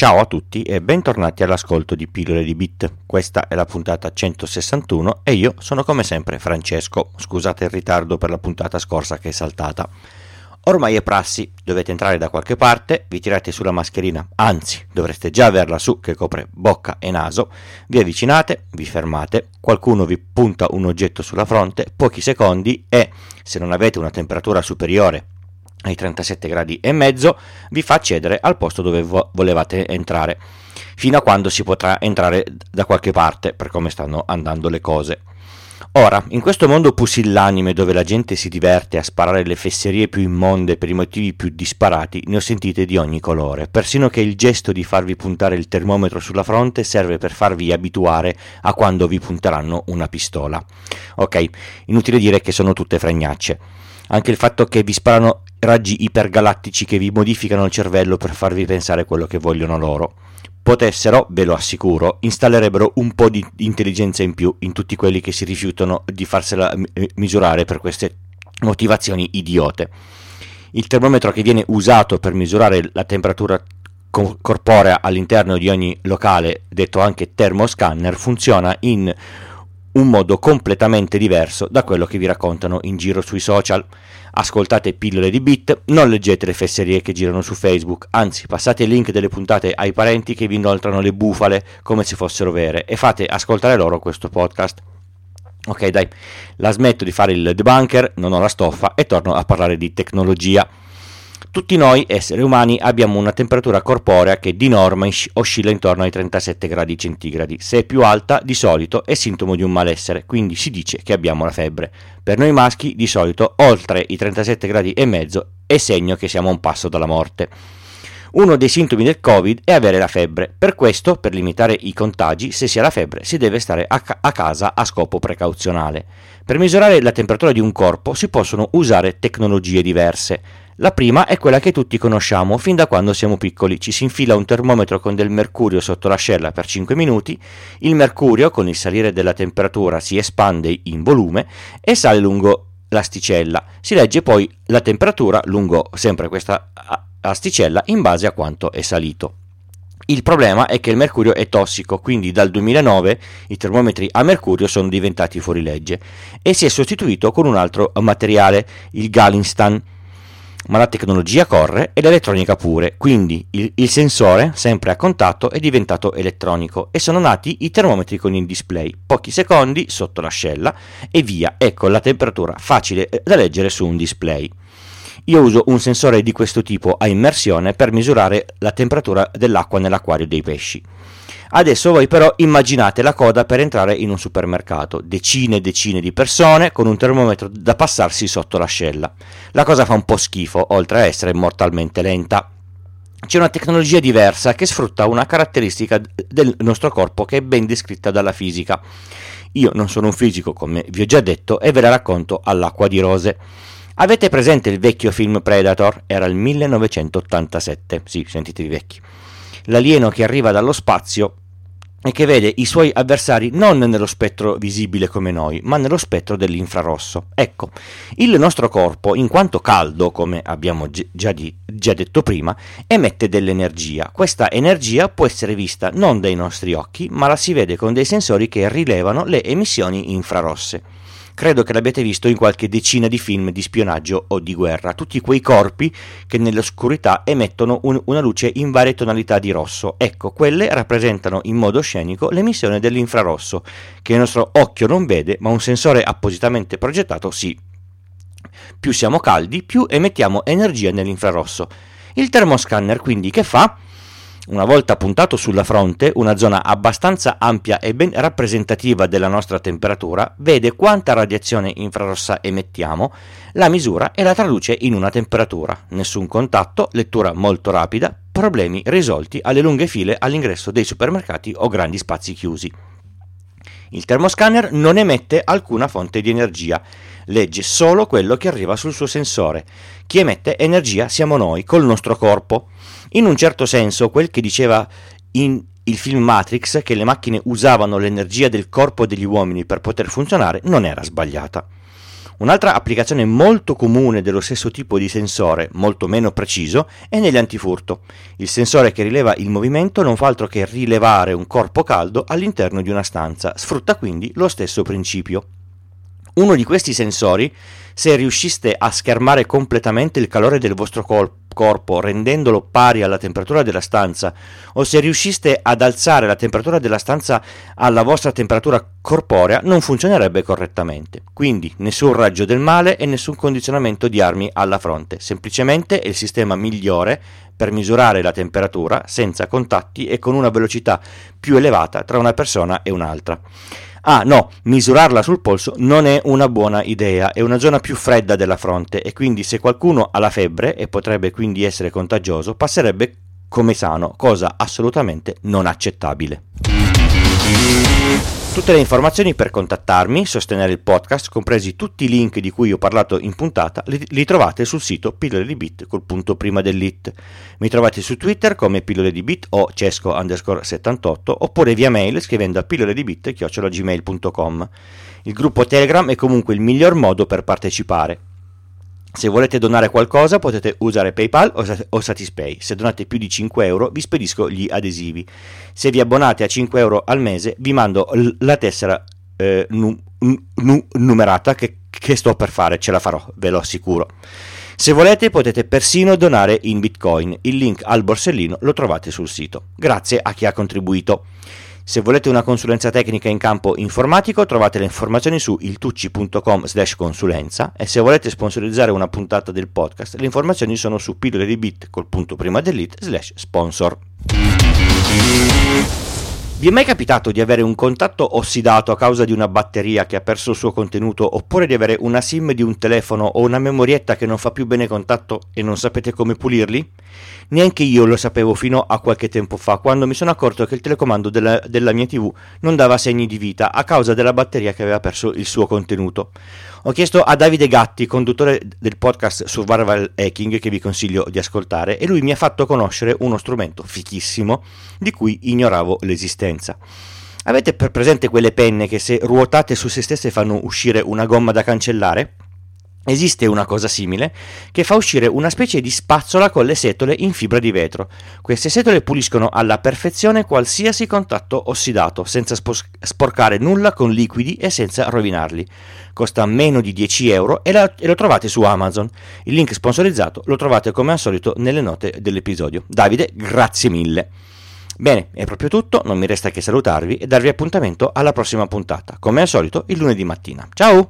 Ciao a tutti e bentornati all'ascolto di Pillole di Bit. Questa è la puntata 161 e io sono come sempre Francesco. Scusate il ritardo per la puntata scorsa che è saltata. Ormai è prassi, dovete entrare da qualche parte, vi tirate sulla mascherina, anzi dovreste già averla su che copre bocca e naso, vi avvicinate, vi fermate, qualcuno vi punta un oggetto sulla fronte, pochi secondi e, se non avete una temperatura superiore ai 37 gradi e mezzo vi fa accedere al posto dove vo- volevate entrare fino a quando si potrà entrare da qualche parte per come stanno andando le cose. Ora in questo mondo pusillanime dove la gente si diverte a sparare le fesserie più immonde per i motivi più disparati ne ho sentite di ogni colore. Persino che il gesto di farvi puntare il termometro sulla fronte serve per farvi abituare a quando vi punteranno una pistola. Ok inutile dire che sono tutte fregnacce. Anche il fatto che vi sparano raggi ipergalattici che vi modificano il cervello per farvi pensare quello che vogliono loro. Potessero, ve lo assicuro, installerebbero un po' di intelligenza in più in tutti quelli che si rifiutano di farsela misurare per queste motivazioni idiote. Il termometro che viene usato per misurare la temperatura corporea all'interno di ogni locale, detto anche termoscanner, funziona in un modo completamente diverso da quello che vi raccontano in giro sui social. Ascoltate pillole di bit, non leggete le fesserie che girano su Facebook, anzi passate il link delle puntate ai parenti che vi inoltrano le bufale come se fossero vere e fate ascoltare loro questo podcast. Ok dai, la smetto di fare il debunker, non ho la stoffa e torno a parlare di tecnologia. Tutti noi, esseri umani, abbiamo una temperatura corporea che di norma oscilla intorno ai 37 gradi centigradi. Se è più alta, di solito è sintomo di un malessere, quindi si dice che abbiamo la febbre. Per noi maschi, di solito, oltre i 37 gradi e mezzo è segno che siamo a un passo dalla morte. Uno dei sintomi del Covid è avere la febbre. Per questo, per limitare i contagi, se si ha la febbre si deve stare a, ca- a, casa a scopo precauzionale. Per misurare la temperatura di un corpo si possono usare tecnologie diverse. La prima è quella che tutti conosciamo fin da quando siamo piccoli. Ci si infila un termometro con del mercurio sotto l'ascella per 5 minuti, il mercurio con il salire della temperatura si espande in volume e sale lungo l'asticella. Si legge poi la temperatura lungo sempre questa asticella in base a quanto è salito. Il problema è che il mercurio è tossico, quindi dal 2009 i termometri a mercurio sono diventati fuorilegge e si è sostituito con un altro materiale, il Galinstan ma la tecnologia corre e l'elettronica pure, quindi il, il, sensore, sempre a contatto, è diventato elettronico e sono nati i termometri con il display, pochi secondi sotto l'ascella e via, ecco la temperatura facile eh, da leggere su un display. Io uso un sensore di questo tipo a immersione per misurare la temperatura dell'acqua nell'acquario dei pesci. Adesso voi però immaginate la coda per entrare in un supermercato, decine e decine di persone con un termometro da passarsi sotto l'ascella. La cosa fa un po' schifo, oltre a essere mortalmente lenta. C'è una tecnologia diversa che sfrutta una caratteristica del nostro corpo che è ben descritta dalla fisica. Io non sono un fisico, come vi ho già detto, e ve la racconto all'acqua di rose. Avete presente il vecchio film Predator? Era il 1987. Sì, sentitevi vecchi. L'alieno che arriva dallo spazio e che vede i suoi avversari non nello spettro visibile come noi, ma nello spettro dell'infrarosso. Ecco, il nostro corpo, in quanto caldo, come abbiamo già, di, già detto prima, emette dell'energia. Questa energia può essere vista non dai nostri occhi, ma la si vede con dei sensori che rilevano le emissioni infrarosse. Credo che l'abbiate visto in qualche decina di film di spionaggio o di guerra, tutti quei corpi che nell'oscurità emettono un, una luce in varie tonalità di rosso. Ecco, quelle rappresentano in modo scenico l'emissione dell'infrarosso, che il nostro occhio non vede, ma un sensore appositamente progettato sì. Più siamo caldi, più emettiamo energia nell'infrarosso. Il termoscanner quindi che fa? Una volta puntato sulla fronte, una zona abbastanza ampia e ben rappresentativa della nostra temperatura, vede quanta radiazione infrarossa emettiamo, la misura e la traduce in una temperatura. Nessun contatto, lettura molto rapida, problemi risolti alle lunghe file all'ingresso dei supermercati o grandi spazi chiusi. Il termoscanner non emette alcuna fonte di energia, legge solo quello che arriva sul suo sensore. Chi emette energia siamo noi, col nostro corpo. In un certo senso, quel che diceva in il film Matrix, che le macchine usavano l'energia del corpo degli uomini per poter funzionare, non era sbagliata. Un'altra applicazione molto comune dello stesso tipo di sensore, molto meno preciso, è negli antifurto. Il sensore che rileva il movimento non fa altro che rilevare un corpo caldo all'interno di una stanza, sfrutta quindi lo stesso principio. Uno di questi sensori, se riusciste a schermare completamente il calore del vostro col- corpo rendendolo pari alla temperatura della stanza, o se riusciste ad alzare la temperatura della stanza alla vostra temperatura corporea, non funzionerebbe correttamente. Quindi nessun raggio del male e nessun condizionamento di armi alla fronte, semplicemente è il sistema migliore per misurare la temperatura senza contatti e con una velocità più elevata tra una persona e un'altra. Ah no, misurarla sul polso non è una buona idea, è una zona più fredda della fronte e quindi se qualcuno ha la febbre e potrebbe quindi essere contagioso, passerebbe come sano, cosa assolutamente non accettabile. Tutte le informazioni per contattarmi, sostenere il podcast, compresi tutti i link di cui ho parlato in puntata, li, li trovate sul sito pillole di bit col punto prima dell'it. Mi trovate su Twitter come pillole di bit o cesco underscore 78 oppure via mail scrivendo a pillole di bit chiocciolagmail.com. Il gruppo Telegram è comunque il miglior modo per partecipare. Se volete donare qualcosa potete usare PayPal o Satispay. Se donate più di 5 euro vi spedisco gli adesivi. Se vi abbonate a 5 euro al mese vi mando la tessera eh, nu- nu- numerata che, che sto per fare, ce la farò, ve lo assicuro. Se volete potete persino donare in Bitcoin, il link al borsellino lo trovate sul sito. Grazie a chi ha contribuito. Se volete una consulenza tecnica in campo informatico trovate le informazioni su iltucci.com slash consulenza e se volete sponsorizzare una puntata del podcast le informazioni sono su pillole di bit col punto prima dell'it slash sponsor. Vi è mai capitato di avere un contatto ossidato a causa di una batteria che ha perso il suo contenuto oppure di avere una SIM di un telefono o una memorietta che non fa più bene contatto e non sapete come pulirli? Neanche io lo sapevo fino a qualche tempo fa, quando mi sono accorto che il telecomando della, della mia TV non dava segni di vita a causa della batteria che aveva perso il suo contenuto. Ho chiesto a Davide Gatti, conduttore del podcast Survival Hacking che vi consiglio di ascoltare, e lui mi ha fatto conoscere uno strumento fichissimo di cui ignoravo l'esistenza. Avete presente quelle penne che se ruotate su se stesse fanno uscire una gomma da cancellare? Esiste una cosa simile che fa uscire una specie di spazzola con le setole in fibra di vetro. Queste setole puliscono alla perfezione qualsiasi contatto ossidato, senza sporcare nulla con liquidi e senza rovinarli. Costa meno di 10 euro e, la, e lo trovate su Amazon. Il link sponsorizzato lo trovate come al solito nelle note dell'episodio. Davide, grazie mille. Bene, è proprio tutto, non mi resta che salutarvi e darvi appuntamento alla prossima puntata, come al solito il lunedì mattina. Ciao!